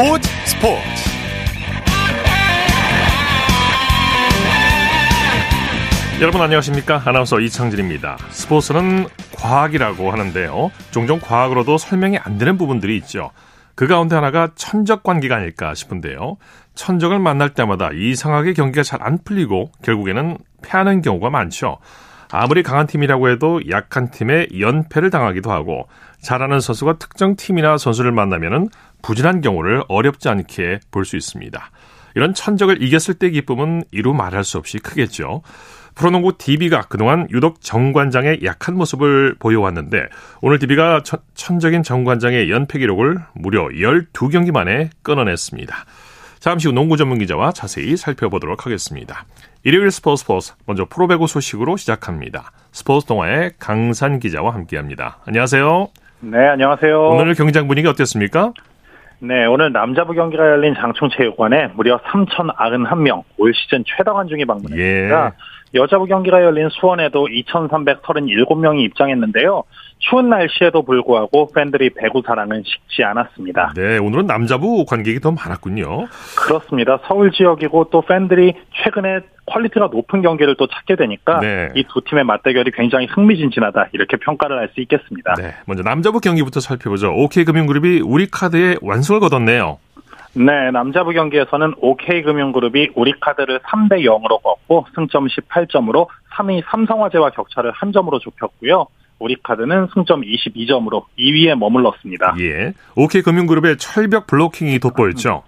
스포츠 스포츠. 여러분 안녕하십니까? 아나운서 이창진입니다. 스포츠는 과학이라고 하는데요. 종종 과학으로도 설명이 안 되는 부분들이 있죠. 그 가운데 하나가 천적 관계가 아닐까 싶은데요. 천적을 만날 때마다 이상하게 경기가 잘 안 풀리고 결국에는 패하는 경우가 많죠. 아무리 강한 팀이라고 해도 약한 팀에 연패를 당하기도 하고 잘하는 선수가 특정 팀이나 선수를 만나면은 부진한 경우를 어렵지 않게 볼 수 있습니다. 이런 천적을 이겼을 때 기쁨은 이루 말할 수 없이 크겠죠. 프로농구 DB가 그동안 유독 정관장의 약한 모습을 보여왔는데 오늘 DB가 천적인 정관장의 연패 기록을 무려 12경기 만에 끊어냈습니다. 잠시 후 농구 전문 기자와 자세히 살펴보도록 하겠습니다. 일요일 스포츠 스포츠 먼저 프로배구 소식으로 시작합니다. 스포츠 동화의 강산 기자와 함께합니다. 안녕하세요. 네, 안녕하세요. 오늘 경기장 분위기 어땠습니까? 네, 오늘 남자부 경기가 열린 장충체육관에 무려 3,091명, 올 시즌 최다 관중이 방문했습니다. 예. 여자부 경기가 열린 수원에도 2,337명이 입장했는데요. 추운 날씨에도 불구하고 팬들의 배구 사랑은 식지 않았습니다. 네, 오늘은 남자부 관객이 더 많았군요. 그렇습니다. 서울 지역이고 또 팬들이 최근에 quality가 높은 경기를 또 찾게 되니까 네. 이 두 팀의 맞대결이 굉장히 흥미진진하다 이렇게 평가를 할 수 있겠습니다. 네, 먼저 남자부 경기부터 살펴보죠. OK금융그룹이 우리카드에 완승을 거뒀네요. 네, 남자부 경기에서는 OK금융그룹이 우리카드를 3대 0으로 꺾고 승점 18점으로 3위 삼성화재와 격차를 한 점으로 좁혔고요. 우리카드는 승점 22점으로 2위에 머물렀습니다. 예. OK금융그룹의 철벽 블로킹이 돋보였죠.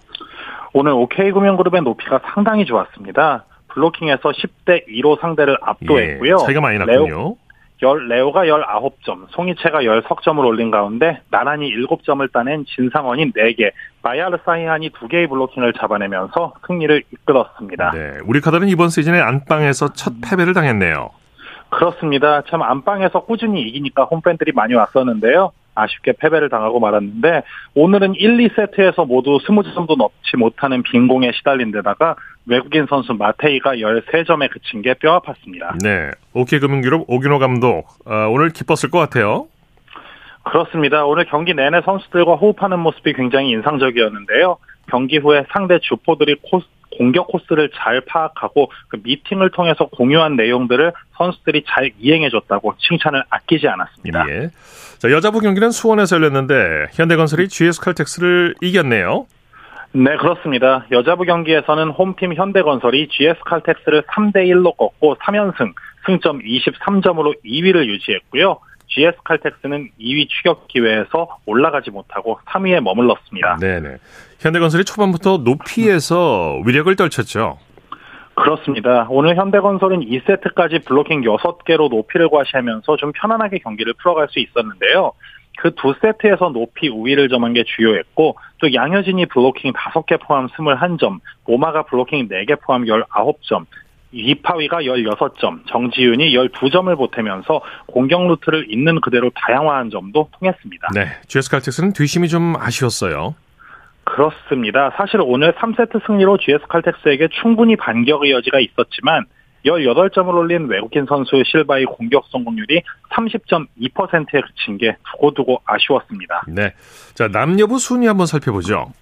오늘 OK금융그룹의 높이가 상당히 좋았습니다. 블로킹에서 10대 2로 상대를 압도했고요. 예, 차이가 많이 났군요. 열, 레오가 19점, 송이채가 10석점을 올린 가운데 나란히 7점을 따낸 진상원이 4개, 마야르 사이안이 2개의 블로킹을 잡아내면서 승리를 이끌었습니다. 네, 우리 카드는 이번 시즌에 안방에서 첫 패배를 당했네요. 그렇습니다. 참 안방에서 꾸준히 이기니까 홈팬들이 많이 왔었는데요. 아쉽게 패배를 당하고 말았는데 오늘은 1, 2세트에서 모두 20점도 넘지 못하는 빈공에 시달린 데다가 외국인 선수 마테이가 13점에 그친 게 뼈아팠습니다. 네. 오케이금융그룹 오균호 감독 어, 오늘 기뻤을 것 같아요. 그렇습니다. 오늘 경기 내내 선수들과 호흡하는 모습이 굉장히 인상적이었는데요. 경기 후에 상대 주포들이 코스, 공격 코스를 잘 파악하고 그 미팅을 통해서 공유한 내용들을 선수들이 잘 이행해줬다고 칭찬을 아끼지 않았습니다. 예. 자, 여자부 경기는 수원에서 열렸는데 현대건설이 GS칼텍스를 이겼네요. 네, 그렇습니다. 여자부 경기에서는 홈팀 현대건설이 GS칼텍스를 3대 1로 꺾고 3연승, 승점 23점으로 2위를 유지했고요. GS 칼텍스는 2위 추격 기회에서 올라가지 못하고 3위에 머물렀습니다. 네네. 현대건설이 초반부터 높이에서 위력을 떨쳤죠. 그렇습니다. 오늘 현대건설은 2세트까지 블로킹 6개로 높이를 과시하면서 좀 편안하게 경기를 풀어갈 수 있었는데요. 그 두 세트에서 높이 우위를 점한 게 주효했고 또 양효진이 블로킹 5개 포함 21점, 모마가 블로킹 4개 포함 19점, 위파위가 16점, 정지윤이 12점을 보태면서 공격 루트를 있는 그대로 다양화한 점도 통했습니다. 네, GS 칼텍스는 뒷심이 좀 아쉬웠어요. 그렇습니다. 사실 오늘 3세트 승리로 GS 칼텍스에게 충분히 반격의 여지가 있었지만 18점을 올린 외국인 선수 실바의 공격 성공률이 30.2%에 그친 게 두고두고 아쉬웠습니다. 네. 자, 남녀부 순위 한번 살펴보죠.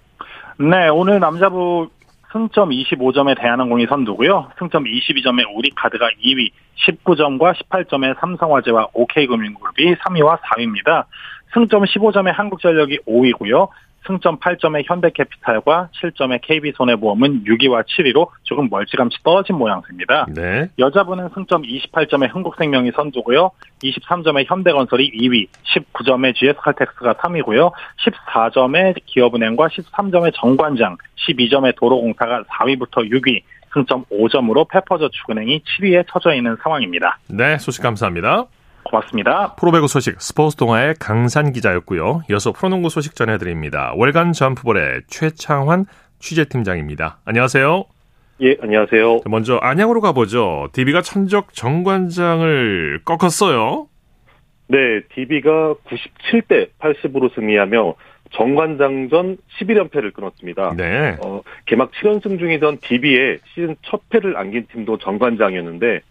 네, 오늘 남자부 승점 25점의 대한항공이 선두고요. 승점 22점의 우리카드가 2위, 19점과 18점의 삼성화재와 OK금융그룹이 3위와 4위입니다. 승점 15점의 한국전력이 5위고요. 승점 8점의 현대캐피탈과 7점의 KB손해보험은 6위와 7위로 조금 멀찌감치 떨어진 모양새입니다. 네. 여자분은 승점 28점의 흥국생명이 선두고요. 23점의 현대건설이 2위, 19점의 GS칼텍스가 3위고요. 14점의 기업은행과 13점의 정관장, 12점의 도로공사가 4위부터 6위, 승점 5점으로 페퍼저축은행이 7위에 처져 있는 상황입니다. 네, 소식 감사합니다. 고맙습니다. 프로배구 소식 스포츠 동아의 강산 기자였고요. 이어서 프로농구 소식 전해드립니다. 월간 점프볼의 최창환 취재팀장입니다. 안녕하세요. 예, 안녕하세요. 먼저 안양으로 가보죠. DB가 천적 정관장을 꺾었어요. 네, DB가 97대 80으로 승리하며 정관장전 11연패를 끊었습니다. 네. 어, 개막 7연승 중이던 DB의 시즌 첫 패를 안긴 팀도 정관장이었는데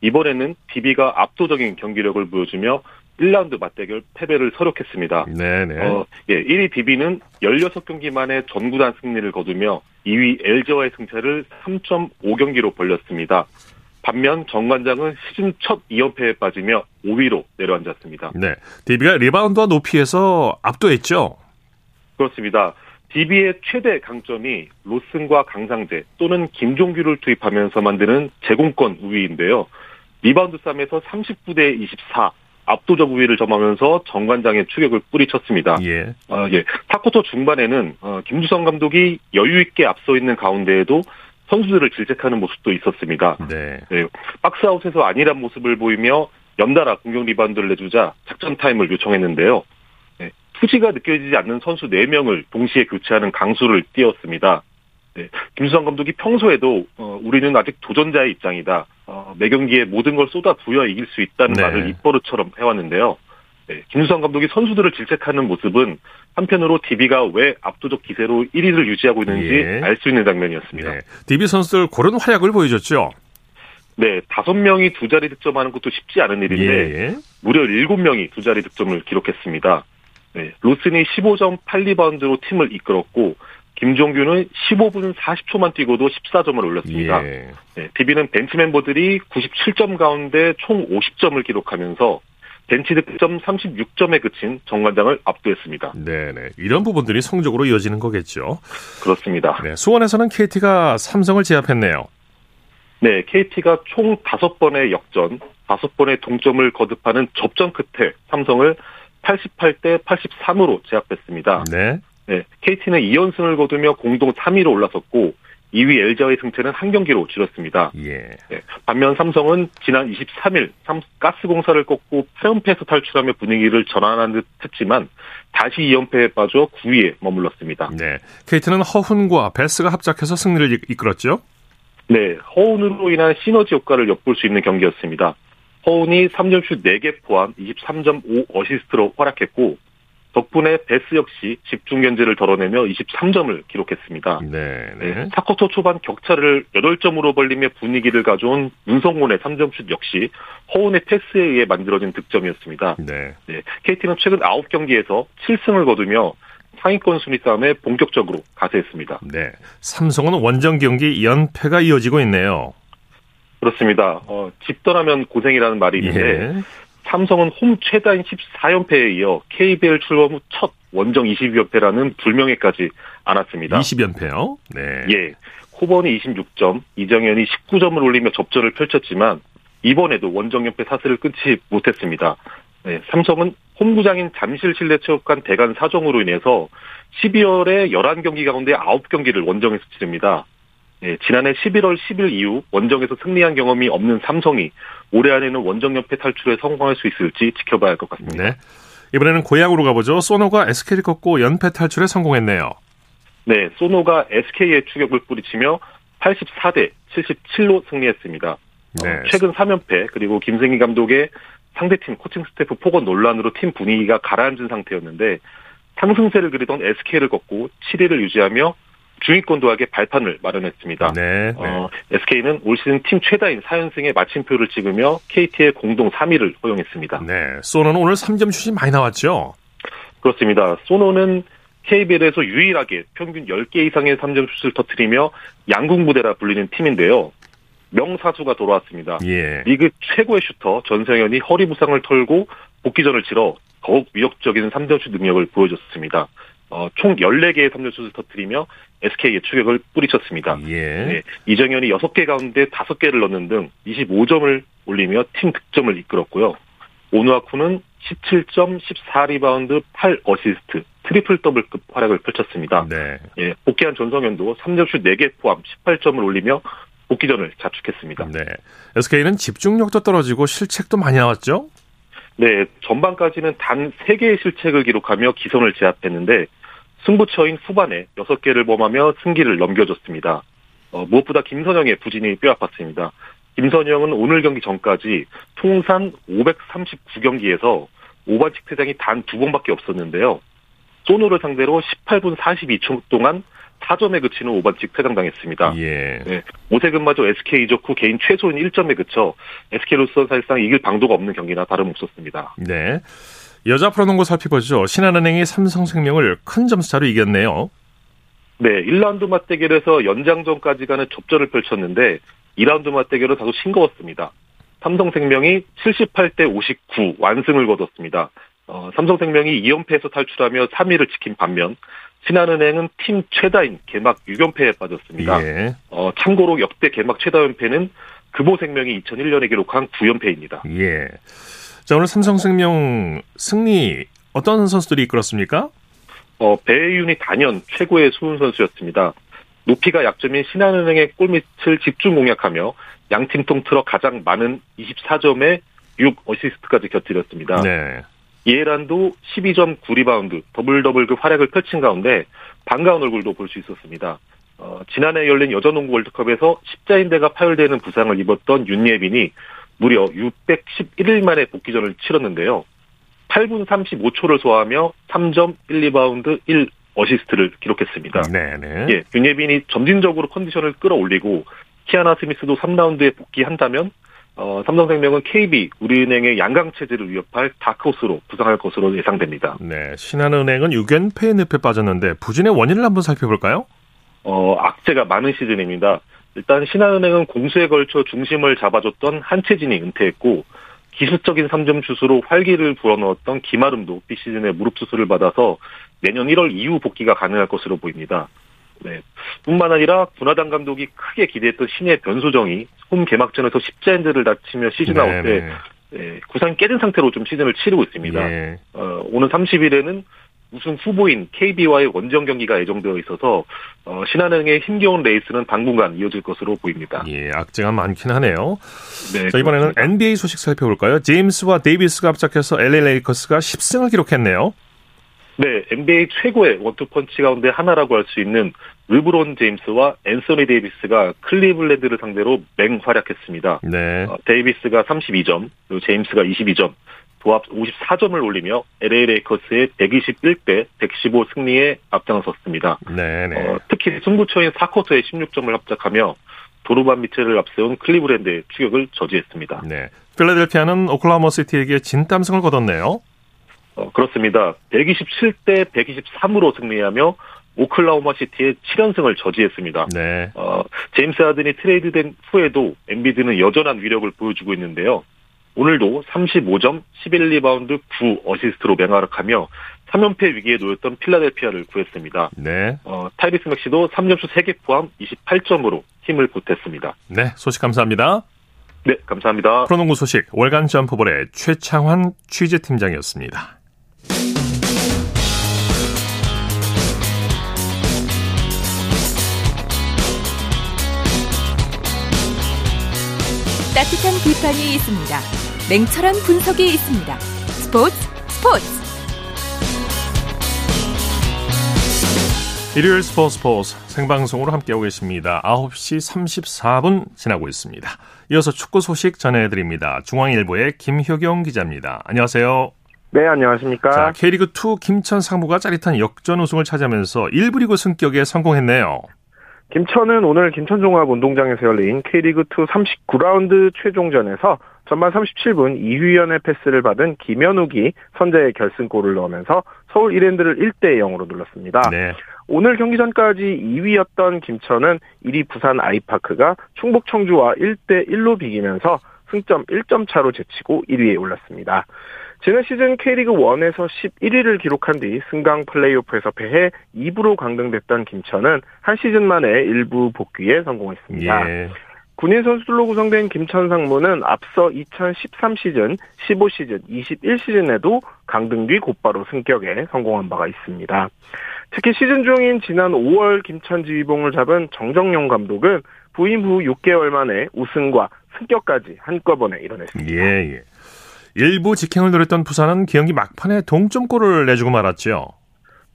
이번에는 DB가 압도적인 경기력을 보여주며 1라운드 맞대결 패배를 서력했습니다. 네네. 어, 예, 1위 DB는 16경기 만에 전구단 승리를 거두며 2위 LG와의 승차를 3.5경기로 벌렸습니다. 반면 정관장은 시즌 첫 2연패에 빠지며 5위로 내려앉았습니다. 네. DB가 리바운드와 높이에서 압도했죠? 그렇습니다. DB의 최대 강점이 로슨과 강상재 또는 김종규를 투입하면서 만드는 제공권 우위인데요. 리바운드 싸움에서 39대 24 압도적 우위를 점하면서 정관장의 추격을 뿌리쳤습니다. 예. 어, 예. 4쿼터 중반에는 어, 김주성 감독이 여유 있게 앞서 있는 가운데에도 선수들을 질책하는 모습도 있었습니다. 네. 네. 박스아웃에서 안일한 모습을 보이며 연달아 공격 리바운드를 내주자 작전 타임을 요청했는데요. 네. 투지가 느껴지지 않는 선수 4명을 동시에 교체하는 강수를 띄웠습니다. 네. 김수성 감독이 평소에도 어, 우리는 아직 도전자의 입장이다. 어, 매 경기에 모든 걸 쏟아 부여 이길 수 있다는 네. 말을 입버릇처럼 해왔는데요. 네, 김수성 감독이 선수들을 질책하는 모습은 한편으로 DB가 왜 압도적 기세로 1위를 유지하고 있는지 예. 알수 있는 장면이었습니다. 네. DB 선수들 고른 활약을 보여줬죠. 네, 다섯 명이 두 자리 득점하는 것도 쉽지 않은 일인데 예. 무려 일곱 명이 두 자리 득점을 기록했습니다. 네, 로슨이 15점 8리바운드로 팀을 이끌었고 김종규는 15분 40초만 뛰고도 14점을 올렸습니다. 예. 네, DB는 벤치 멤버들이 97점 가운데 총 50점을 기록하면서 벤치 득점 36점에 그친 정관장을 압도했습니다. 네네. 이런 부분들이 성적으로 이어지는 거겠죠. 그렇습니다. 네, 수원에서는 KT가 삼성을 제압했네요. 네, KT가 총 5번의 역전, 5번의 동점을 거듭하는 접전 끝에 삼성을 88대 83으로 제압했습니다. 네. 네, KT는 2연승을 거두며 공동 3위로 올라섰고 2위 LG와의 승차는 한 경기로 줄었습니다. 예. 네, 반면 삼성은 지난 23일 가스공사를 꺾고 8연패에서 탈출하며 분위기를 전환한 듯 했지만 다시 2연패에 빠져 9위에 머물렀습니다. 네. KT는 허훈과 베스가 합작해서 승리를 이끌었죠? 네. 허훈으로 인한 시너지 효과를 엿볼 수 있는 경기였습니다. 허훈이 3점슛 4개 포함 23.5 어시스트로 활약했고 덕분에 베스 역시 집중 견제를 덜어내며 23점을 기록했습니다. 네, 네. 4쿼터 초반 격차를 8점으로 벌리며 분위기를 가져온 문성곤의 3점슛 역시 허운의 패스에 의해 만들어진 득점이었습니다. 네. 네. KT는 최근 9경기에서 7승을 거두며 상위권 순위 싸움에 본격적으로 가세했습니다. 네. 삼성은 원정 경기 연패가 이어지고 있네요. 그렇습니다. 어, 집 떠나면 고생이라는 말이 있는데 예. 삼성은 홈 최다인 14연패에 이어 KBL 출범 후 첫 원정 22연패라는 불명예까지 안았습니다. 20연패요? 네. 예. 코번이 26점, 이정현이 19점을 올리며 접전을 펼쳤지만 이번에도 원정 연패 사슬을 끊지 못했습니다. 네, 삼성은 홈구장인 잠실 실내체육관 대관 사정으로 인해서 12월에 11경기 가운데 9경기를 원정에서 치릅니다. 예, 지난해 11월 10일 이후 원정에서 승리한 경험이 없는 삼성이 올해 안에는 원정 연패 탈출에 성공할 수 있을지 지켜봐야 할 것 같습니다. 네. 이번에는 고양으로 가보죠. 소노가 SK를 꺾고 연패 탈출에 성공했네요. 네, 소노가 SK의 추격을 뿌리치며 84대 77로 승리했습니다. 네. 어, 최근 3연패 그리고 김승기 감독의 상대팀 코칭 스태프 폭언 논란으로 팀 분위기가 가라앉은 상태였는데 상승세를 그리던 SK를 꺾고 7위를 유지하며 중위권 도하게 발판을 마련했습니다. 네, 네. 어, SK는 올 시즌 팀 최다인 4연승에 마침표를 찍으며 KT의 공동 3위를 허용했습니다. 네, 소노는 오늘 3점 슛이 많이 나왔죠? 그렇습니다. 소노는 KBL에서 유일하게 평균 10개 이상의 3점 슛을 터뜨리며 양궁 부대라 불리는 팀인데요. 명사수가 돌아왔습니다. 예. 리그 최고의 슈터 전성현이 허리 부상을 털고 복귀전을 치러 더욱 위협적인 3점슛 능력을 보여줬습니다. 어, 총 14개의 3점슛을 터뜨리며 SK의 추격을 뿌리쳤습니다. 예. 네, 이정현이 6개 가운데 5개를 넣는 등 25점을 올리며 팀 득점을 이끌었고요. 오누아쿠는 17점, 14리바운드, 8어시스트, 트리플 더블급 활약을 펼쳤습니다. 네. 예, 복귀한 전성현도 3점슛 4개 포함 18점을 올리며 복귀전을 자축했습니다. 네. SK는 집중력도 떨어지고 실책도 많이 나왔죠? 네, 전반까지는 단 3개의 실책을 기록하며 기선을 제압했는데 승부처인 후반에 6개를 범하며 승기를 넘겨줬습니다. 어, 무엇보다 김선영의 부진이 뼈아팠습니다. 김선영은 오늘 경기 전까지 통산 539경기에서 5반칙 퇴장이 단 두 번밖에 없었는데요. 소노를 상대로 18분 42초 동안 4점에 그치는 5반칙 퇴장당했습니다. 예. 네, 오세근마저 SK 이적 후 개인 최소인 1점에 그쳐 SK로서 사실상 이길 방도가 없는 경기나 다름없었습니다. 네. 여자 프로농구 살펴보죠. 신한은행이 삼성생명을 큰 점수차로 이겼네요. 네, 1라운드 맞대결에서 연장전까지 가는 접전을 펼쳤는데 2라운드 맞대결은 다소 싱거웠습니다. 삼성생명이 78대 59 완승을 거뒀습니다. 어, 삼성생명이 2연패에서 탈출하며 3위를 지킨 반면 신한은행은 팀 최다인 개막 6연패에 빠졌습니다. 예. 어, 참고로 역대 개막 최다 연패는 금호생명이 2001년에 기록한 9연패입니다. 예. 자, 오늘 삼성생명 승리 어떤 선수들이 이끌었습니까? 어, 배윤이 단연 최고의 수훈 선수였습니다. 높이가 약점인 신한은행의 골밑을 집중 공략하며 양팀 통틀어 가장 많은 24점에 6 어시스트까지 곁들였습니다. 네. 이해란도 12점 9리바운드 더블 더블급 활약을 펼친 가운데 반가운 얼굴도 볼 수 있었습니다. 어, 지난해 열린 여자농구 월드컵에서 십자인대가 파열되는 부상을 입었던 윤예빈이 무려 611일 만에 복귀전을 치렀는데요. 8분 35초를 소화하며 3점 1리바운드 1 어시스트를 기록했습니다. 네네. 예, 윤예빈이 점진적으로 컨디션을 끌어올리고 키아나 스미스도 3라운드에 복귀한다면 어, 삼성생명은 KB, 우리은행의 양강 체제를 위협할 다크호스로 부상할 것으로 예상됩니다. 네. 신한은행은 6연패의 늪에 빠졌는데 부진의 원인을 한번 살펴볼까요? 어, 악재가 많은 시즌입니다. 일단 신한은행은 공수에 걸쳐 중심을 잡아줬던 한채진이 은퇴했고 기술적인 3점 슛으로 활기를 불어넣었던 김아름도 비시즌에 무릎 수술을 받아서 내년 1월 이후 복귀가 가능할 것으로 보입니다. 네. 뿐만 아니라 구나단 감독이 크게 기대했던 신인 변소정이 홈 개막전에서 십자인대를 다치며 시즌 아웃 돼 네네. 예, 구상이 깨진 상태로 좀 시즌을 치르고 있습니다. 예. 어, 오는 30일에는 우승 후보인 KB와의 원정 경기가 예정되어 있어서 어, 신한은행의 힘겨운 레이스는 당분간 이어질 것으로 보입니다. 예, 악재가 많긴 하네요. 네, 자, 이번에는 그렇습니다. NBA 소식 살펴볼까요? 제임스와 데이비스가 합작해서 LA 레이커스가 10승을 기록했네요. 네, NBA 최고의 원투펀치 가운데 하나라고 할 수 있는 르브론 제임스와 앤서니 데이비스가 클리블랜드를 상대로 맹활약했습니다. 네. 어, 데이비스가 32점, 그리고 제임스가 22점, 도합 54점을 올리며 LA 레이커스의 121대 115 승리에 앞장섰습니다. 네네. 어, 특히 승부처인 4쿼터에 16점을 합작하며 도노반 미첼을 앞세운 클리브랜드의 추격을 저지했습니다. 네. 필라델피아는 오클라호마 시티에게 진땀승을 거뒀네요. 어, 그렇습니다. 127대 123으로 승리하며 오클라호마 시티의 7연승을 저지했습니다. 네. 어, 제임스 하든이 트레이드된 후에도 엠비드는 여전한 위력을 보여주고 있는데요. 오늘도 35점, 11리바운드, 9 어시스트로 맹활약하며 3연패 위기에 놓였던 필라델피아를 구했습니다. 네. 어, 타이리스 맥시도 3점슛 3개 포함 28점으로 힘을 보탰습니다. 네. 소식 감사합니다. 네, 감사합니다. 프로농구 소식 월간 점프볼의 최창환 취재팀장이었습니다. 따뜻한 비판이 있습니다. 냉철한 분석이 있습니다. 스포츠 스포츠 일요일 스포츠 스포츠 생방송으로 함께하고 계십니다. 9시 34분 지나고 있습니다. 이어서 축구 소식 전해드립니다. 중앙일보의 김효경 기자입니다. 안녕하세요. 네, 안녕하십니까. 자, K리그2 김천 상무가 짜릿한 역전 우승을 차지하면서 1부 리그 승격에 성공했네요. 김천은 오늘 김천종합운동장에서 열린 K리그2 39라운드 최종전에서 전반 37분 이휘연의 패스를 받은 김현욱이 선제의 결승골을 넣으면서 서울 이랜드를 1대 0으로 눌렀습니다. 네. 오늘 경기 전까지 2위였던 김천은 1위 부산 아이파크가 충북 청주와 1대 1로 비기면서 승점 1점 차로 제치고 1위에 올랐습니다. 지난 시즌 K리그 1에서 11위를 기록한 뒤 승강 플레이오프에서 패해 2부로 강등됐던 김천은 한 시즌 만에 일부 복귀에 성공했습니다. 예. 군인 선수들로 구성된 김천 상무는 앞서 2013 시즌, 15 시즌, 21 시즌에도 강등 뒤 곧바로 승격에 성공한 바가 있습니다. 특히 시즌 중인 지난 5월 김천 지휘봉을 잡은 정정용 감독은 부임 후 6개월 만에 우승과 승격까지 한꺼번에 이뤄냈습니다. 예, 예. 일부 직행을 노렸던 부산은 경기 막판에 동점골을 내주고 말았죠.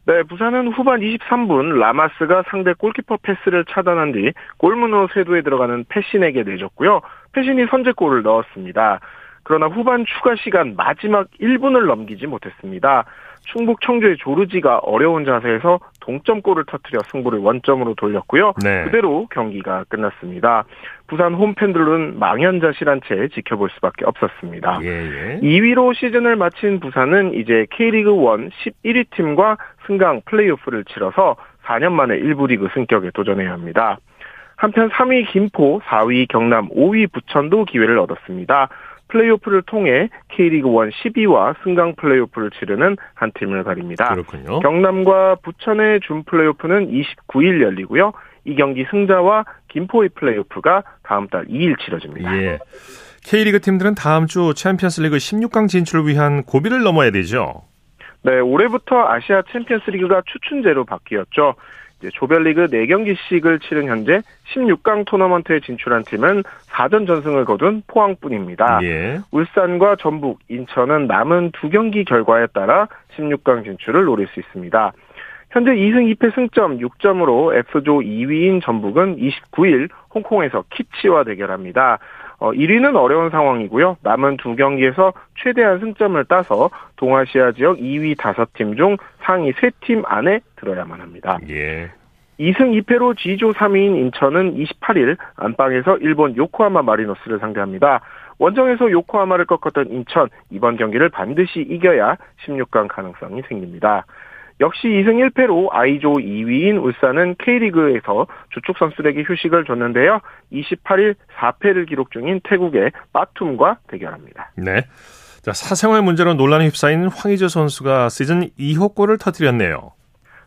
네, 부산은 후반 23분 라마스가 상대 골키퍼 패스를 차단한 뒤 골문으로 쇄도에 들어가는 패신에게 내줬고요. 패신이 선제골을 넣었습니다. 그러나 후반 추가 시간 마지막 1분을 넘기지 못했습니다. 충북 청주의 조르지가 어려운 자세에서 동점골을 터뜨려 승부를 원점으로 돌렸고요. 네. 그대로 경기가 끝났습니다. 부산 홈팬들은 망연자실한 채 지켜볼 수밖에 없었습니다. 예, 예. 2위로 시즌을 마친 부산은 이제 K리그 1 11위 팀과 승강 플레이오프를 치러서 4년 만에 1부 리그 승격에 도전해야 합니다. 한편 3위 김포, 4위 경남, 5위 부천도 기회를 얻었습니다. 플레이오프를 통해 K리그 1 10위와 승강 플레이오프를 치르는 한 팀을 가립니다. 그렇군요. 경남과 부천의 준 플레이오프는 29일 열리고요. 이 경기 승자와 김포의 플레이오프가 다음 달 2일 치러집니다. 예. K리그 팀들은 다음 주 챔피언스리그 16강 진출을 위한 고비를 넘어야 되죠. 네, 올해부터 아시아 챔피언스 리그가 추춘제로 바뀌었죠. 조별리그 4경기씩을 치른 현재 16강 토너먼트에 진출한 팀은 4전 전승을 거둔 포항뿐입니다. 예. 울산과 전북, 인천은 남은 두 경기 결과에 따라 16강 진출을 노릴 수 있습니다. 현재 2승 2패 승점 6점으로 F조 2위인 전북은 29일 홍콩에서 키치와 대결합니다. 어, 1위는 어려운 상황이고요. 남은 두 경기에서 최대한 승점을 따서 동아시아 지역 2위 5팀 중 상위 3팀 안에 들어야만 합니다. 예. 2승 2패로 G조 3위인 인천은 28일 안방에서 일본 요코하마 마리노스를 상대합니다. 원정에서 요코하마를 꺾었던 인천 이번 경기를 반드시 이겨야 16강 가능성이 생깁니다. 역시 2승 1패로 I조 2위인 울산은 K리그에서 주축 선수들에게 휴식을 줬는데요. 28일 4패를 기록 중인 태국의 빠툼과 대결합니다. 네. 자, 사생활 문제로 논란에 휩싸인 황의조 선수가 시즌 2호 골을 터뜨렸네요.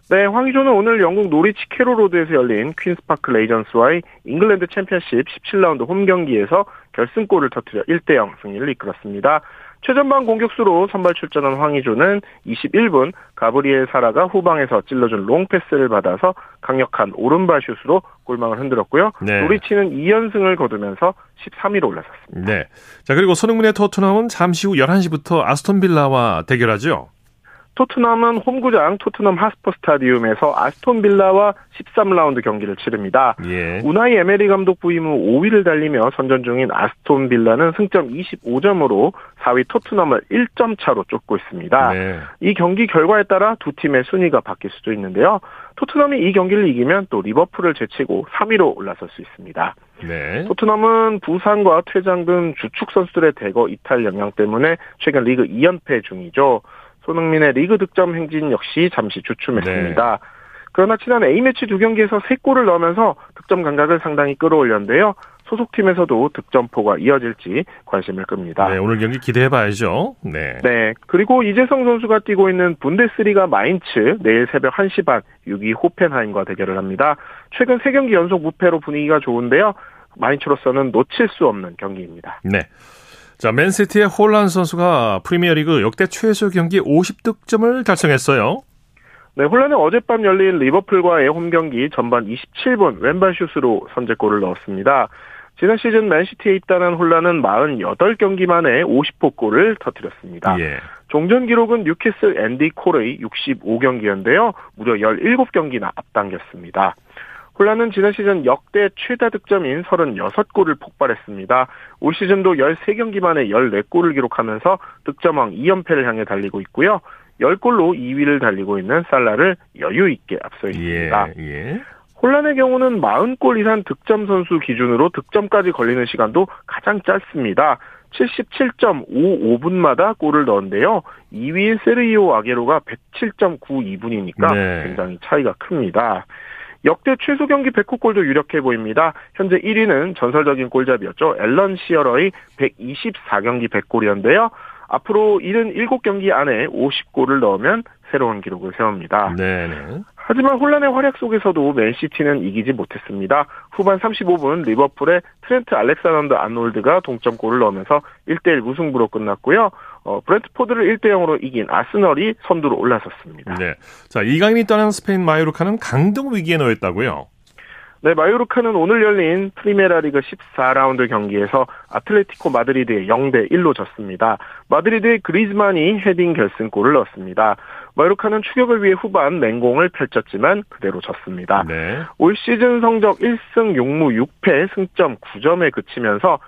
네, 황의조는 오늘 영국 노리치 캐로로드에서 열린 퀸스파크 레인저스와의 잉글랜드 챔피언십 17라운드 홈 경기에서 결승골을 터뜨려 1대0 승리를 이끌었습니다. 최전방 공격수로 선발 출전한 황의조는 21분 가브리엘 사라가 후방에서 찔러준 롱패스를 받아서 강력한 오른발 슛으로 골망을 흔들었고요. 네. 노리치는 2연승을 거두면서 13위로 올라섰습니다. 네. 자, 그리고 손흥민의 토트넘은 잠시 후 11시부터 아스톤 빌라와 대결하죠. 토트넘은 홈구장 토트넘 홋스퍼 스타디움에서 아스톤 빌라와 13라운드 경기를 치릅니다. 예. 우나이 에메리 감독 부임 후 5위를 달리며 선전 중인 아스톤 빌라는 승점 25점으로 4위 토트넘을 1점 차로 쫓고 있습니다. 네. 이 경기 결과에 따라 두 팀의 순위가 바뀔 수도 있는데요. 토트넘이 이 경기를 이기면 또 리버풀을 제치고 3위로 올라설 수 있습니다. 네. 토트넘은 부상과 퇴장 등 주축 선수들의 대거 이탈 영향 때문에 최근 리그 2연패 중이죠. 손흥민의 리그 득점 행진 역시 잠시 주춤했습니다. 그러나 지난 A매치 두 경기에서 3골을 넣으면서 득점 감각을 상당히 끌어올렸는데요. 소속팀에서도 득점포가 이어질지 관심을 끕니다. 네, 오늘 경기 기대해 봐야죠. 네. 네. 그리고 이재성 선수가 뛰고 있는 분데스리가 마인츠 내일 새벽 1시 반 6위 호펜하임과 대결을 합니다. 최근 3경기 연속 무패로 분위기가 좋은데요. 마인츠로서는 놓칠 수 없는 경기입니다. 네. 자, 맨시티의 홀란 선수가 프리미어리그 역대 최소 경기 50득점을 달성했어요. 네, 혼란은 어젯밤 열린 리버풀과의 홈 경기 전반 27분 왼발 슛으로 선제골을 넣었습니다. 지난 시즌 맨시티에 입단한 혼란은 48경기 만에 50호 골을 터뜨렸습니다. 예. 종전 기록은 뉴캐슬 앤디 콜의 65경기였는데요. 무려 17경기나 앞당겼습니다. 홀란은 지난 시즌 역대 최다 득점인 36골을 폭발했습니다. 올 시즌도 13경기 만에 14골을 기록하면서 득점왕 2연패를 향해 달리고 있고요. 10골로 2위를 달리고 있는 살라를 여유 있게 앞서 예. 있습니다. 예. 혼란의 경우는 40골 이상 득점 선수 기준으로 득점까지 걸리는 시간도 가장 짧습니다. 77.55분마다 골을 넣었는데요. 2위인 세르이오 아게로가 107.92분이니까 네. 굉장히 차이가 큽니다. 역대 최소 경기 100호 도 유력해 보입니다. 현재 1위는 전설적인 골잡이였죠. 앨런 시어러의 124경기 100골이었는데요. 앞으로 77경기 안에 50골을 넣으면 새로운 기록을 세웁니다. 네, 네. 하지만 혼란의 활약 속에서도 맨시티는 이기지 못했습니다. 후반 35분 리버풀의 트렌트 알렉산더 아놀드가 동점골을 넣으면서 1대1 무승부로 끝났고요. 어, 브렌트포드를 1대0으로 이긴 아스널이 선두로 올라섰습니다. 네. 자, 이강인이 떠난 스페인 마요르카는 강등 위기에 놓였다고요? 네, 마요르카는 오늘 열린 프리메라 리그 14라운드 경기에서 아틀레티코 마드리드에 0대 1로 졌습니다. 마드리드의 그리즈만이 헤딩 결승골을 넣었습니다. 마요르카는 추격을 위해 후반 맹공을 펼쳤지만 그대로 졌습니다. 네. 올 시즌 성적 1승 6무 6패 승점 9점에 그치면서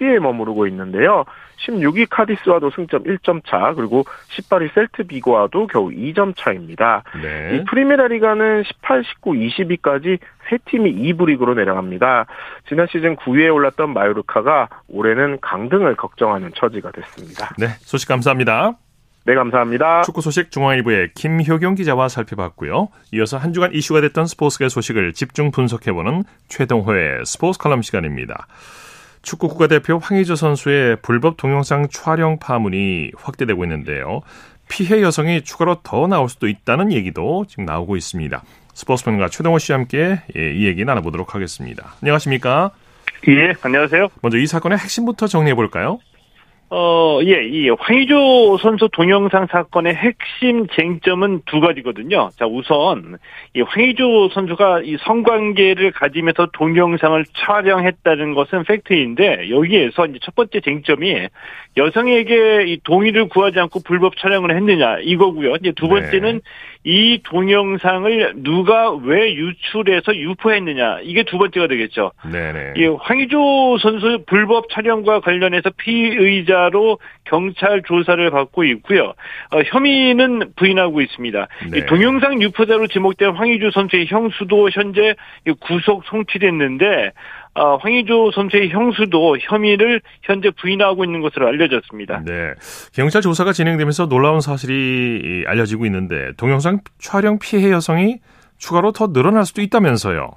17위에 머무르고 있는데요. 16위 카디스와도 승점 1점 차, 그리고 18위 셀타 비고와도 겨우 2점 차입니다. 네. 이 프리메라 리가는 18, 19, 20위까지 세 팀이 2부 리그로 내려갑니다. 지난 시즌 9위에 올랐던 마요르카가 올해는 강등을 걱정하는 처지가 됐습니다. 네. 소식 감사합니다. 네, 감사합니다. 축구 소식 중앙일보의 김효경 기자와 살펴봤고요. 이어서 한 주간 이슈가 됐던 스포츠계 소식을 집중 분석해보는 최동호의 스포츠 칼럼 시간입니다. 축구 국가대표 황의조 선수의 불법 동영상 촬영 파문이 확대되고 있는데요. 피해 여성이 추가로 더 나올 수도 있다는 얘기도 지금 나오고 있습니다. 스포츠맨과 최동호 씨와 함께 예, 이 얘기 나눠보도록 하겠습니다. 안녕하십니까? 예, 안녕하세요. 먼저 이 사건의 핵심부터 정리해 볼까요? 어, 예, 이 황의조 선수 동영상 사건의 핵심 쟁점은 두 가지거든요. 자, 우선 이 황의조 선수가 이 성관계를 가지면서 동영상을 촬영했다는 것은 팩트인데 여기에서 이제 첫 번째 쟁점이 여성에게 이 동의를 구하지 않고 불법 촬영을 했느냐 이거고요. 이제 두 번째는 네. 이 동영상을 누가 왜 유출해서 유포했느냐 이게 두 번째가 되겠죠. 네네. 이 황의조 선수 불법 촬영과 관련해서 피의자로 경찰 조사를 받고 있고요. 어, 혐의는 부인하고 있습니다. 네. 이 동영상 유포자로 지목된 황의조 선수의 형수도 현재 이 구속 송치됐는데 어, 황의조 선수의 형수도 혐의를 현재 부인하고 있는 것으로 알려졌습니다. 네. 경찰 조사가 진행되면서 놀라운 사실이 알려지고 있는데 동영상 촬영 피해 여성이 추가로 더 늘어날 수도 있다면서요.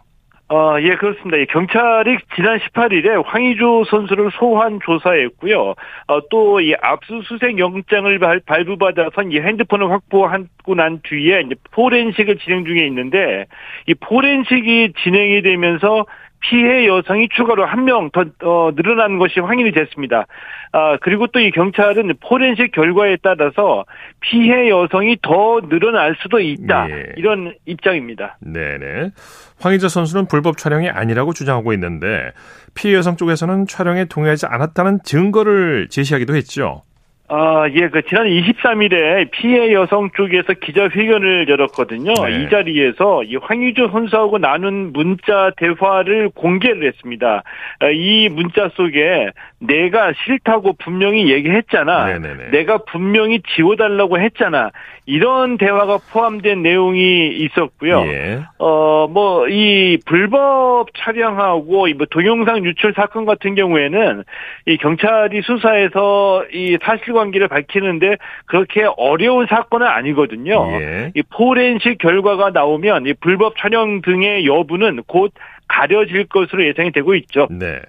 어, 예, 그렇습니다. 이 경찰이 지난 18일에 황의조 선수를 소환 조사했고요. 어, 또 이 압수수색 영장을 발, 발부받아서 이 핸드폰을 확보하고 난 뒤에 포렌식을 진행 중에 있는데 이 포렌식이 진행이 되면서 피해 여성이 추가로 한 명더 어, 늘어난 것이 확인이 됐습니다. 아 그리고 또 이 경찰은 포렌식 결과에 따라서 피해 여성이 더 늘어날 수도 있다 예. 이런 입장입니다. 네네. 황희자 선수는 불법 촬영이 아니라고 주장하고 있는데 피해 여성 쪽에서는 촬영에 동의하지 않았다는 증거를 제시하기도 했죠. 아, 예, 그, 지난 23일에 피해 여성 쪽에서 기자회견을 열었거든요. 네. 이 자리에서 이 황유조 선수하고 나눈 문자 대화를 공개를 했습니다. 아, 이 문자 속에 내가 싫다고 분명히 얘기했잖아. 네네네. 내가 분명히 지워달라고 했잖아. 이런 대화가 포함된 내용이 있었고요. 예. 어, 뭐, 이 불법 촬영하고 이 뭐 동영상 유출 사건 같은 경우에는 이 경찰이 수사해서 이 사실 관계를 밝히는데 그렇게 어려운 사건은 아니거든요. 예. 이 포렌식 결과가 나오면 이 불법 촬영 등의 여부는 곧 가려질 것으로 예상이 되고 있죠. 네.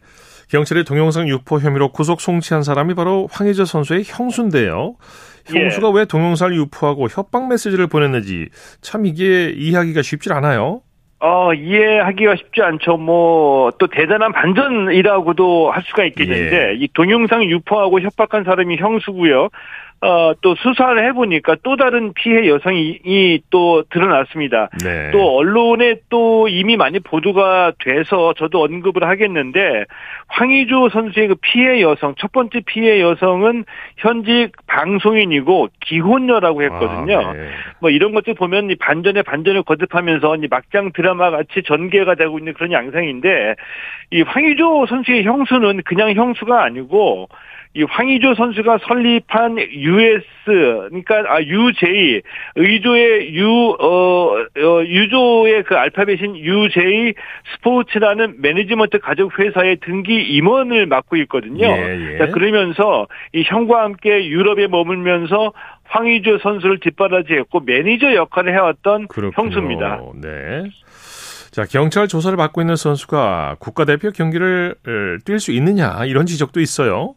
경찰이 동영상 유포 혐의로 구속 송치한 사람이 바로 황희재 선수의 형수인데요. 형수가 예. 왜 동영상을 유포하고 협박 메시지를 보냈는지 참 이게 이해하기가 쉽질 않아요. 어, 이해하기가 쉽지 않죠. 뭐, 또 대단한 반전이라고도 할 수가 있겠는데, 예. 이 동영상 유포하고 협박한 사람이 형수고요. 어, 또 수사를 해보니까 또 다른 피해 여성이 이, 또 드러났습니다. 네. 또 언론에 또 이미 많이 보도가 돼서 저도 언급을 하겠는데 황희조 선수의 그 피해 여성 첫 번째 피해 여성은 현직 방송인이고 기혼녀라고 했거든요. 아, 네. 뭐 이런 것들 보면 이 반전에 반전을 거듭하면서 이 막장 드라마 같이 전개가 되고 있는 그런 양상인데 이 황희조 선수의 형수는 그냥 형수가 아니고 이 황희조 선수가 설립한 US 그러니까 아 UJ 의조의 U 어, 어 유조의 그 알파벳인 UJ 스포츠라는 매니지먼트 가족 회사의 등기 임원을 맡고 있거든요. 예, 예. 자, 그러면서 이 형과 함께 유럽에 머물면서 황의조 선수를 뒷바라지했고 매니저 역할을 해왔던 그렇군요. 형수입니다. 네. 자, 경찰 조사를 받고 있는 선수가 국가대표 경기를 뛸 수 있느냐 이런 지적도 있어요.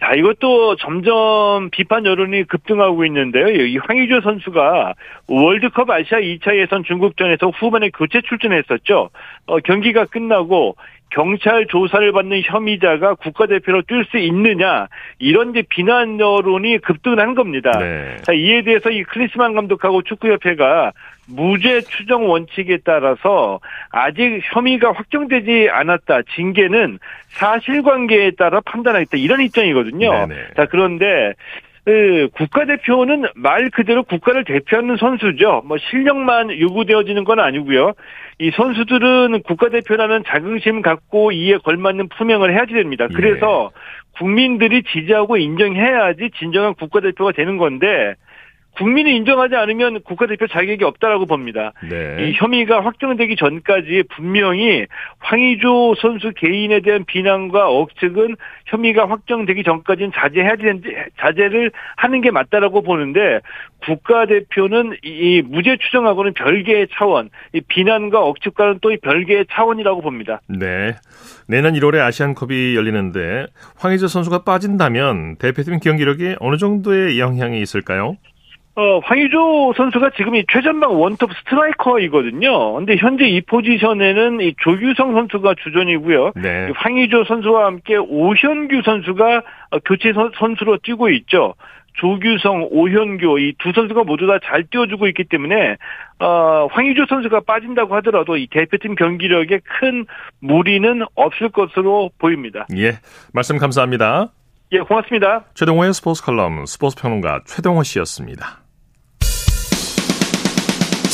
자, 이것도 점점 비판 여론이 급등하고 있는데요. 이 황의조 선수가 월드컵 아시아 2차 예선 중국전에서 후반에 교체 출전했었죠. 어, 경기가 끝나고 경찰 조사를 받는 혐의자가 국가대표로 뛸 수 있느냐 이런 이제 비난 여론이 급등한 겁니다. 네. 자 이에 대해서 이 클리스만 감독하고 축구협회가 무죄 추정 원칙에 따라서 아직 혐의가 확정되지 않았다. 징계는 사실관계에 따라 판단하겠다. 이런 입장이거든요. 네네. 자 그런데 예, 국가대표는 말 그대로 국가를 대표하는 선수죠. 뭐 실력만 요구되어지는 건 아니고요. 이 선수들은 국가대표라는 자긍심 갖고 이에 걸맞는 품행을 해야지 됩니다. 예. 그래서 국민들이 지지하고 인정해야지 진정한 국가대표가 되는 건데 국민이 인정하지 않으면 국가대표 자격이 없다라고 봅니다. 네. 이 혐의가 확정되기 전까지 분명히 황의조 선수 개인에 대한 비난과 억측은 혐의가 확정되기 전까지는 자제해야 되는지 자제를 하는 게 맞다라고 보는데 국가대표는 이, 이 무죄 추정하고는 별개의 차원, 이 비난과 억측과는 또이 별개의 차원이라고 봅니다. 네. 내년 1월에 아시안컵이 열리는데 황희조 선수가 빠진다면 대표팀 경기력에 어느 정도의 영향이 있을까요? 어, 황의조 선수가 지금 이 최전방 원톱 스트라이커이거든요. 근데 현재 이 포지션에는 이 조규성 선수가 주전이고요. 네. 황의조 선수와 함께 오현규 선수가 어, 교체 선- 선수로 뛰고 있죠. 조규성, 오현규 이 두 선수가 모두 다 잘 뛰어주고 있기 때문에 어, 황의조 선수가 빠진다고 하더라도 이 대표팀 경기력에 큰 무리는 없을 것으로 보입니다. 예. 말씀 감사합니다. 예, 고맙습니다. 최동호의 스포츠 칼럼 스포츠 평론가 최동호 씨였습니다.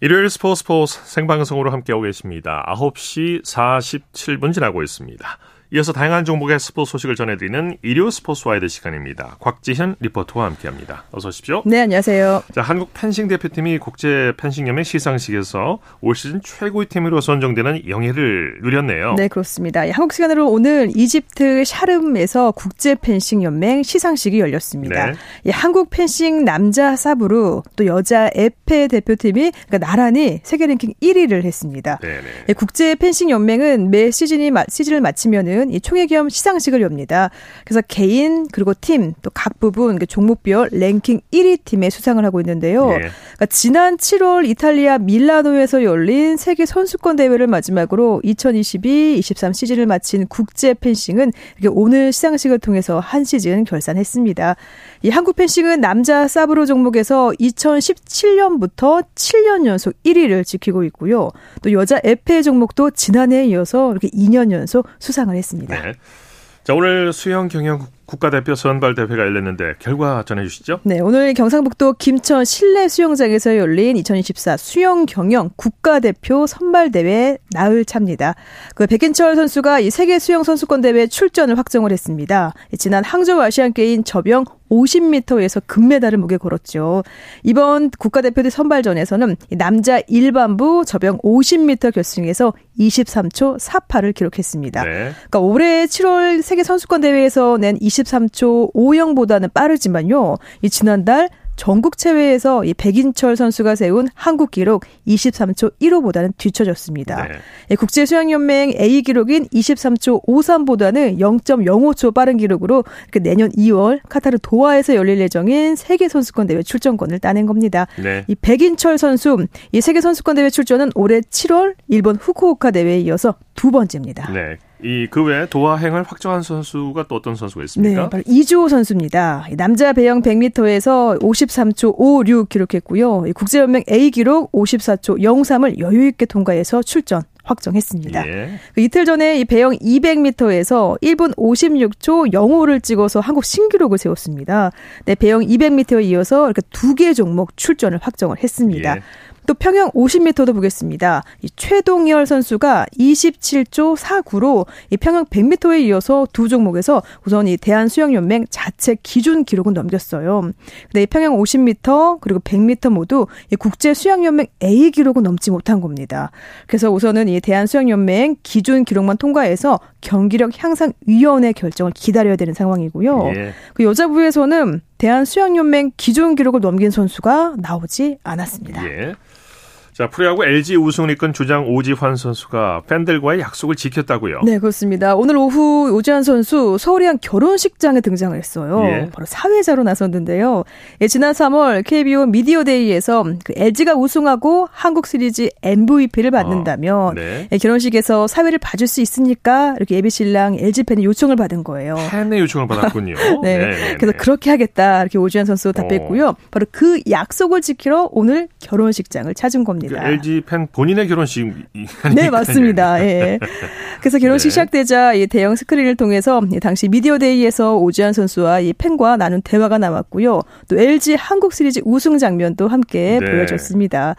일요일 스포츠 스포츠 생방송으로 함께하고 계십니다. 9시 47분 지나고 있습니다. 이어서 다양한 종목의 스포츠 소식을 전해드리는 일요 스포츠 와이드 시간입니다. 곽지현 리포터와 함께합니다. 어서 오십시오. 네, 안녕하세요. 자, 한국 펜싱 대표팀이 국제 펜싱연맹 시상식에서 올 시즌 최고의 팀으로 선정되는 영예를 누렸네요. 네, 그렇습니다. 예, 한국 시간으로 오늘 이집트 샤름에서 국제 펜싱 연맹 시상식이 열렸습니다. 네. 예, 한국 펜싱 남자 사브르 또 여자 에페 대표팀이 그러니까 나란히 세계 랭킹 1위를 했습니다. 네네. 예, 국제 펜싱 연맹은 매 시즌이 마- 시즌을 마치면은 이 총회 겸 시상식을 엽니다. 그래서 개인 그리고 팀 또 각 부분 그 종목별 랭킹 1위 팀에 수상을 하고 있는데요. 예. 그러니까 지난 7월 이탈리아 밀라노에서 열린 세계 선수권 대회를 마지막으로 2022-23 시즌을 마친 국제 펜싱은 오늘 시상식을 통해서 한 시즌 결산했습니다. 이 한국 펜싱은 남자 사브로 종목에서 2017년부터 7년 연속 1위를 지키고 있고요. 또 여자 에페 종목도 지난해에 이어서 이렇게 2년 연속 수상을 했습니다. 네. 자, 오늘 수영 경영 국가대표 선발 대회가 열렸는데 결과 전해 주시죠. 네, 오늘 경상북도 김천 실내 수영장에서 열린 2024 수영 경영 국가대표 선발 대회 나흘 차입니다. 그 백인철 선수가 이 세계 수영 선수권 대회 출전을 확정을 했습니다. 지난 항저우 아시안 게임 접영 50m에서 금메달을 목에 걸었죠. 이번 국가대표대 선발전에서는 이 남자 일반부 접영 50m 결승에서 23초 48을 기록했습니다. 네. 그러니까 올해 7월 세계 선수권 대회에서 낸 23초 50보다는 빠르지만요. 이 지난달 전국 체외에서 이 백인철 선수가 세운 한국 기록 23초 15보다는 뒤처졌습니다. 네. 예, 국제 수영연맹 A 기록인 23초 53보다는 0.05초 빠른 기록으로 그 내년 2월 카타르 도하에서 열릴 예정인 세계 선수권 대회 출전권을 따낸 겁니다. 네. 이 백인철 선수 이 세계 선수권 대회 출전은 올해 7월 일본 후쿠오카 대회에 이어서 두 번째입니다. 네. 이 그 외에 도하행을 확정한 선수가 또 어떤 선수가 있습니까? 네, 바로 이주호 선수입니다. 이 남자 배영 100m에서 53초 56 기록했고요. 이 국제연맹 A 기록 54초 03을 여유 있게 통과해서 출전 확정했습니다. 예. 그 이틀 전에 이 배영 200m에서 1분 56초 05를 찍어서 한국 신기록을 세웠습니다. 네, 배영 200m에 이어서 이렇게 두 개 종목 출전을 확정을 했습니다. 예. 또 평영 50m도 보겠습니다. 이 최동열 선수가 27초 49로 이 평영 100m에 이어서 두 종목에서 우선 이 대한 수영연맹 자체 기준 기록은 넘겼어요. 근데 이 평영 50m 그리고 100m 모두 이 국제 수영연맹 A 기록은 넘지 못한 겁니다. 그래서 우선은 이 대한 수영연맹 기준 기록만 통과해서 경기력 향상 위원회 결정을 기다려야 되는 상황이고요. 예. 그 여자부에서는 대한 수영연맹 기존 기록을 넘긴 선수가 나오지 않았습니다. 예. 자, 프로야구 LG 우승을 이끈 주장 오지환 선수가 팬들과의 약속을 지켰다고요. 네, 그렇습니다. 오늘 오후 오지환 선수 서울의 한 결혼식장에 등장을 했어요. 예. 바로 사회자로 나섰는데요. 예, 지난 3월 KBO 미디어데이에서 그 LG가 우승하고 한국 시리즈 MVP를 받는다면 어, 네. 예, 결혼식에서 사회를 봐줄 수 있습니까? 이렇게 예비 신랑 LG 팬이 요청을 받은 거예요. 팬의 요청을 받았군요. 네. 네, 그래서 네. 그렇게 하겠다 이렇게 오지환 선수 답했고요. 바로 그 약속을 지키러 오늘 결혼식장을 찾은 겁니다. 그 LG 팬 본인의 결혼식 네, 맞습니다. 예. 그래서 결혼식 네. 시작되자 이 대형 스크린을 통해서 이 당시 미디어데이에서 오지환 선수와 이 팬과 나눈 대화가 나왔고요. 또 LG 한국 시리즈 우승 장면도 함께 네. 보여줬습니다.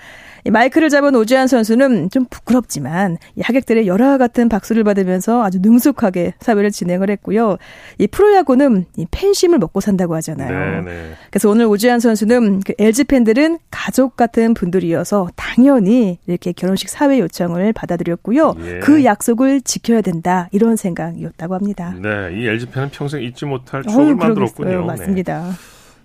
이 마이크를 잡은 오지환 선수는 좀 부끄럽지만 이 하객들의 열화 같은 박수를 받으면서 아주 능숙하게 사회를 진행을 했고요. 이 프로야구는 이 팬심을 먹고 산다고 하잖아요. 네, 네. 그래서 오늘 오지환 선수는 그 LG 팬들은 가족 같은 분들이어서 당연히 이렇게 결혼식 사회 요청을 받아들였고요. 예. 그 약속을 지켜야 된다 이런 생각이었다고 합니다. 네, 이 LG 팬은 평생 잊지 못할 추억을 그러겠어요. 만들었군요. 네. 맞습니다.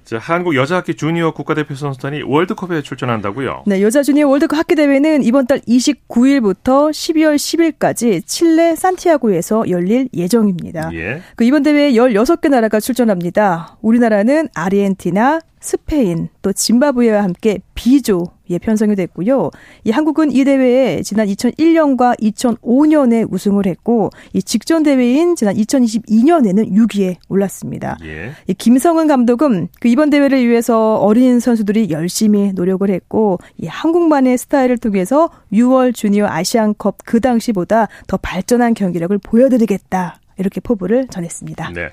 자, 한국 여자학기 주니어 국가대표 선수단이 월드컵에 출전한다고요. 네, 여자 주니어 월드컵 학기 대회는 이번 달 29일부터 12월 10일까지 칠레 산티아고에서 열릴 예정입니다. 예. 그 이번 대회에 16개 나라가 출전합니다. 우리나라는 아르헨티나, 스페인, 또 짐바브웨와 함께 B조 에 편성이 됐고요. 이 한국은 이 대회에 지난 2001년과 2005년에 우승을 했고 이 직전 대회인 지난 2022년에는 6위에 올랐습니다. 예. 이 김성은 감독은 그 이번 대회를 위해서 어린 선수들이 열심히 노력을 했고 이 한국만의 스타일을 통해서 6월 주니어 아시안컵 그 당시보다 더 발전한 경기력을 보여드리겠다. 이렇게 포부를 전했습니다. 네.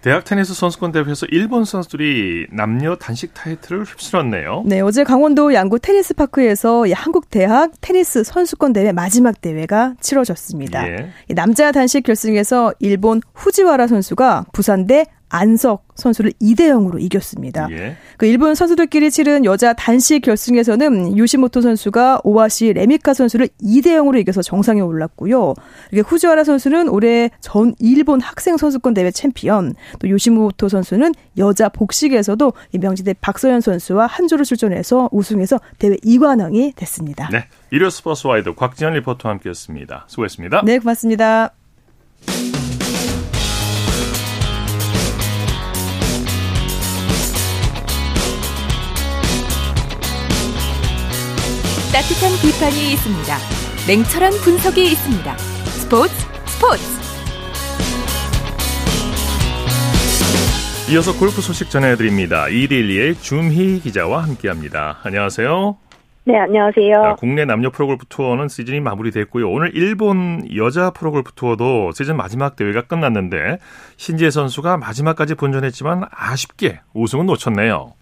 대학 테니스 선수권 대회에서 일본 선수들이 남녀 단식 타이틀을 휩쓸었네요. 네, 어제 강원도 양구 테니스 파크에서 이 한국 대학 테니스 선수권 대회 마지막 대회가 치러졌습니다. 예. 이 남자 단식 결승에서 일본 후지와라 선수가 부산대 안석 선수를 2대 0으로 이겼습니다. 예. 그 일본 선수들끼리 치른 여자 단식 결승에서는 요시모토 선수가 오와시 레미카 선수를 2대 0으로 이겨서 정상에 올랐고요. 이게 후지와라 선수는 올해 전 일본 학생 선수권 대회 챔피언, 또 요시모토 선수는 여자 복식에서도 이 명지대 박서연 선수와 한 조로 출전해서 우승해서 대회 2관왕이 됐습니다. 네. 일요 스포츠 와이드 곽지연 리포터와 함께했습니다. 수고했습니다. 네, 고맙습니다. 따뜻한 비판이 있습니다. 냉철한 분석이 있습니다. 스포츠 스포츠. 이어서 골프 소식 전해드립니다. 이데일리의 주미희 기자와 함께합니다. 안녕하세요. 네, 안녕하세요. 자, 국내 남녀 프로골프 투어는 시즌이 마무리됐고요. 오늘 일본 여자 프로골프 투어도 시즌 마지막 대회가 끝났는데 신지애 선수가 마지막까지 분전했지만 아쉽게 우승은 놓쳤네요.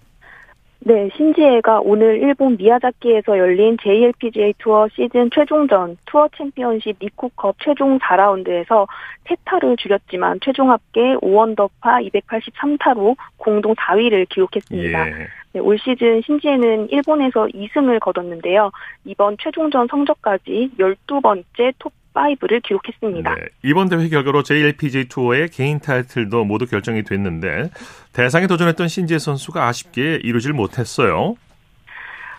네, 신지애가 오늘 일본 미야자키에서 열린 JLPGA 투어 시즌 최종전 투어 챔피언십 리코컵 최종 4라운드에서 세 타를 줄였지만 최종 합계 5언더파 283타로 공동 4위를 기록했습니다. 예. 네, 올 시즌 신지혜는 일본에서 2승을 거뒀는데요. 이번 최종전 성적까지 12번째 톱 5를 기록했습니다. 네, 이번 대회 결과로 JLPGA 투어의 개인 타이틀도 모두 결정이 됐는데 대상에 도전했던 신지혜 선수가 아쉽게 이루질 못했어요.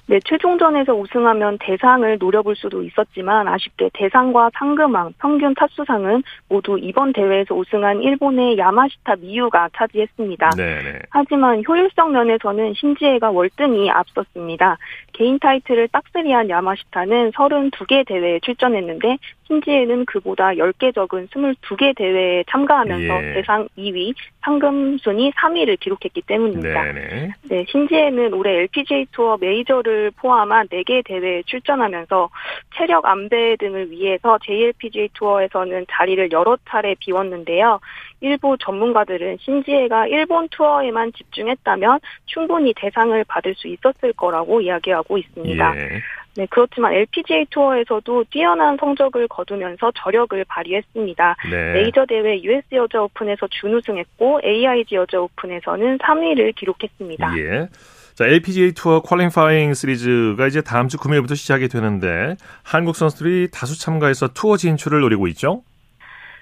네, 최종전에서 우승하면 대상을 노려볼 수도 있었지만 아쉽게 대상과 상금왕, 평균 타수상은 모두 이번 대회에서 우승한 일본의 야마시타 미유가 차지했습니다. 네, 네. 하지만 효율성 면에서는 신지혜가 월등히 앞섰습니다. 개인 타이틀을 딱스리한 야마시타는 32개 대회에 출전했는데 신지혜는 그보다 10개 적은 22개 대회에 참가하면서 예. 대상 2위, 상금 순위 3위를 기록했기 때문입니다. 네, 네. 네, 신지혜는 올해 LPGA 투어 메이저를 포함한 4개 대회에 출전하면서 체력 안배 등을 위해서 JLPGA 투어에서는 자리를 여러 차례 비웠는데요. 일부 전문가들은 신지혜가 일본 투어에만 집중했다면 충분히 대상을 받을 수 있었을 거라고 이야기하고 있습니다. 예. 네, 그렇지만 LPGA 투어에서도 뛰어난 성적을 거두면서 저력을 발휘했습니다. 네. 메이저 대회 US 여자 오픈에서 준우승했고 AIG 여자 오픈에서는 3위를 기록했습니다. 예. 자, LPGA 투어 퀄리파잉 시리즈가 이제 다음 주 금요일부터 시작이 되는데 한국 선수들이 다수 참가해서 투어 진출을 노리고 있죠?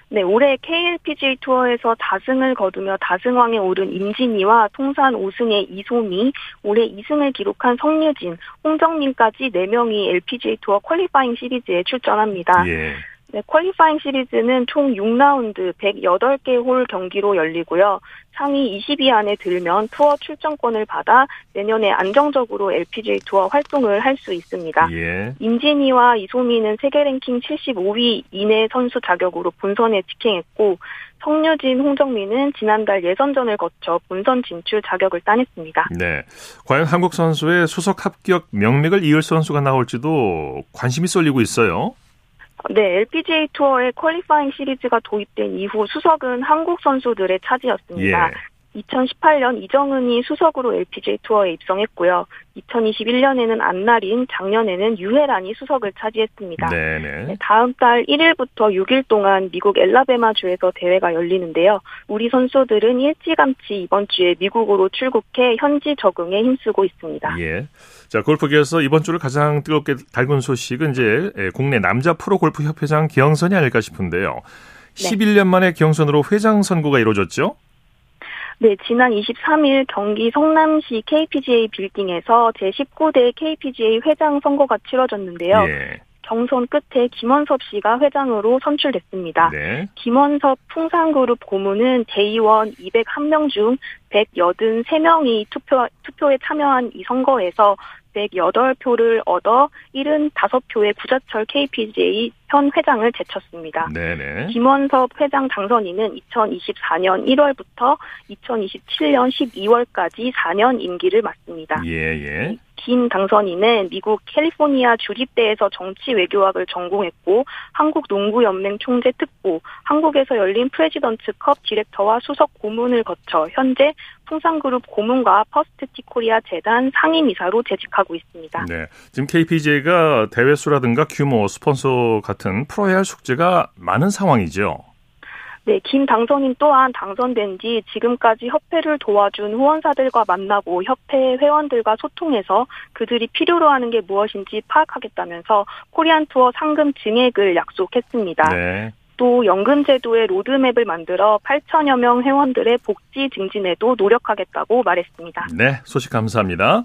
네, 올해 KLPGA 투어에서 다승을 거두며 다승왕에 오른 임진희와 통산 5승의 이소미, 올해 2승을 기록한 성유진, 홍정민까지 4명이 LPGA 투어 퀄리파잉 시리즈에 출전합니다. 예. 네, 퀄리파잉 시리즈는 총 6라운드 108개 홀 경기로 열리고요. 상위 20위 안에 들면 투어 출전권을 받아 내년에 안정적으로 LPGA 투어 활동을 할 수 있습니다. 예. 임진희와 이소미는 세계 랭킹 75위 이내 선수 자격으로 본선에 직행했고 성유진, 홍정민은 지난달 예선전을 거쳐 본선 진출 자격을 따냈습니다. 네. 과연 한국 선수의 수석 합격 명맥을 이을 선수가 나올지도 관심이 쏠리고 있어요. 네, LPGA 투어의 퀄리파잉 시리즈가 도입된 이후 수석은 한국 선수들의 차지였습니다. 예. 2018년 이정은이 수석으로 LPGA 투어에 입성했고요. 2021년에는 안나린, 작년에는 유혜란이 수석을 차지했습니다. 네네. 네, 다음 달 1일부터 6일 동안 미국 엘라베마주에서 대회가 열리는데요. 우리 선수들은 일찌감치 이번 주에 미국으로 출국해 현지 적응에 힘쓰고 있습니다. 예. 자, 골프계에서 이번 주를 가장 뜨겁게 달군 소식은 이제 예, 국내 남자 프로 골프 협회장 기영선이 아닐까 싶은데요. 네. 11년 만에 기영선으로 회장 선고가 이루어졌죠? 네, 지난 23일 경기 성남시 KPGA 빌딩에서 제19대 KPGA 회장 선거가 치러졌는데요. 예. 경선 끝에 김원섭 씨가 회장으로 선출됐습니다. 네. 김원섭 풍산그룹 고문은 대의원 201명 중 183명이 투표, 투표에 참여한 이 선거에서 108표를 얻어 75표의 구자철 KPGA 현 회장을 제쳤습니다. 네네. 김원섭 회장 당선인은 2024년 1월부터 2027년 12월까지 4년 임기를 맡습니다. 예, 예. 김 당선인은 미국 캘리포니아 주립대에서 정치 외교학을 전공했고 한국 농구연맹 총재 특보, 한국에서 열린 프레지던트컵 디렉터와 수석 고문을 거쳐 현재 풍산그룹 고문과 퍼스트티 코리아 재단 상임이사로 재직하고 있습니다. 네. 지금 KPGA가 대회 수라든가 규모, 스폰서 같은 풀어야 할 숙제가 많은 상황이죠. 네, 김 당선인 또한 당선된 뒤 지금까지 협회를 도와준 후원사들과 만나고 협회 회원들과 소통해서 그들이 필요로 하는 게 무엇인지 파악하겠다면서 코리안 투어 상금 증액을 약속했습니다. 네. 또 연금 제도의 로드맵을 만들어 8천여 명 회원들의 복지 증진에도 노력하겠다고 말했습니다. 네. 소식 감사합니다.